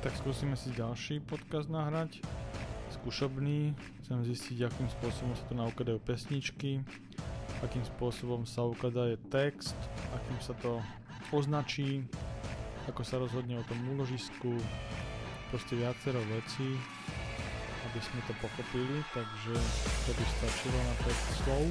Tak skúsime si ďalší podcast nahrať. Skúšobný. Chcem zistiť, akým spôsobom sa tu naukladajú pesničky, akým spôsobom sa ukladá je text, akým sa to označí, ako sa rozhodne o tom úložisku, proste viacero vecí, aby sme to pochopili, takže to by stačilo na 5 slov.